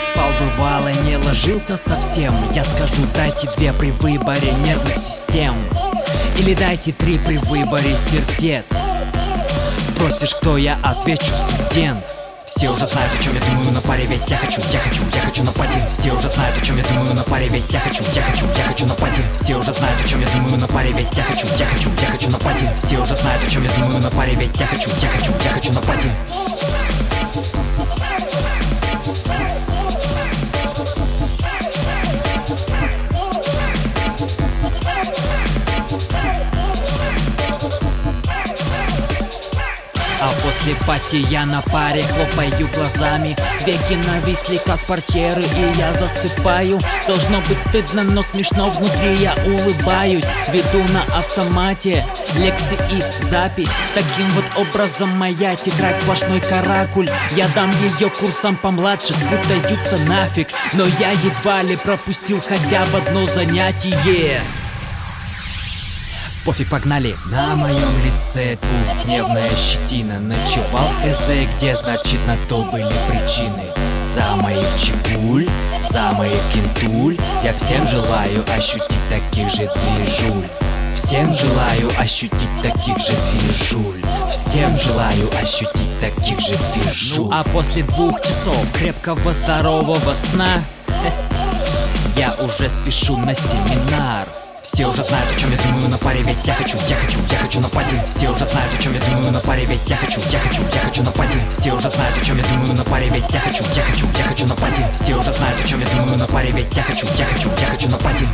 спал бывало, не ложился совсем. Я скажу, дайте две при выборе нервных систем. Или дайте три при выборе сердец. Спросишь, кто я, отвечу студент. Все уже знают, о чем я думаю на паре, ведь я хочу, я хочу, я хочу на пати Все уже знают, о чем я думаю на паре, ведь я хочу, я хочу, я хочу на пати Все уже знают, о чем я думаю на паре, ведь я хочу, я хочу, я хочу на пати Все уже знают, о чем я думаю на паре, ведь я хочу, я хочу, я хочу на А после пати я на паре хлопаю глазами. Веки нависли как портьеры и я засыпаю. Должно быть стыдно, но смешно внутри я улыбаюсь. Веду на автомате лекции и запись. Таким вот образом моя тетрадь сплошной каракуль. Я дам ее курсам помладше, спутаются нафиг. Но я едва ли пропустил хотя бы одно занятие Пофиг, погнали. На моем лице двухдневная щетина. Ночевал хз, где значит на то были причины. За моих чекуль, за моих кентуль Я всем желаю ощутить таких же движуль. Всем желаю ощутить таких же движуль. Всем желаю ощутить таких же движуль. Ну а после двух часов крепкого здорового сна Я уже спешу на семинар все уже знают, о чем я думаю на паре, ведь я хочу, я хочу, я хочу на пати. Все уже знают, о чем я думаю на паре, ведь я хочу, я хочу, я хочу на пати. Все уже знают, о чем я думаю на паре, ведь я хочу, я хочу, я хочу на пати. Все уже знают, о чем я думаю на паре, ведь я хочу, я хочу, я хочу на пати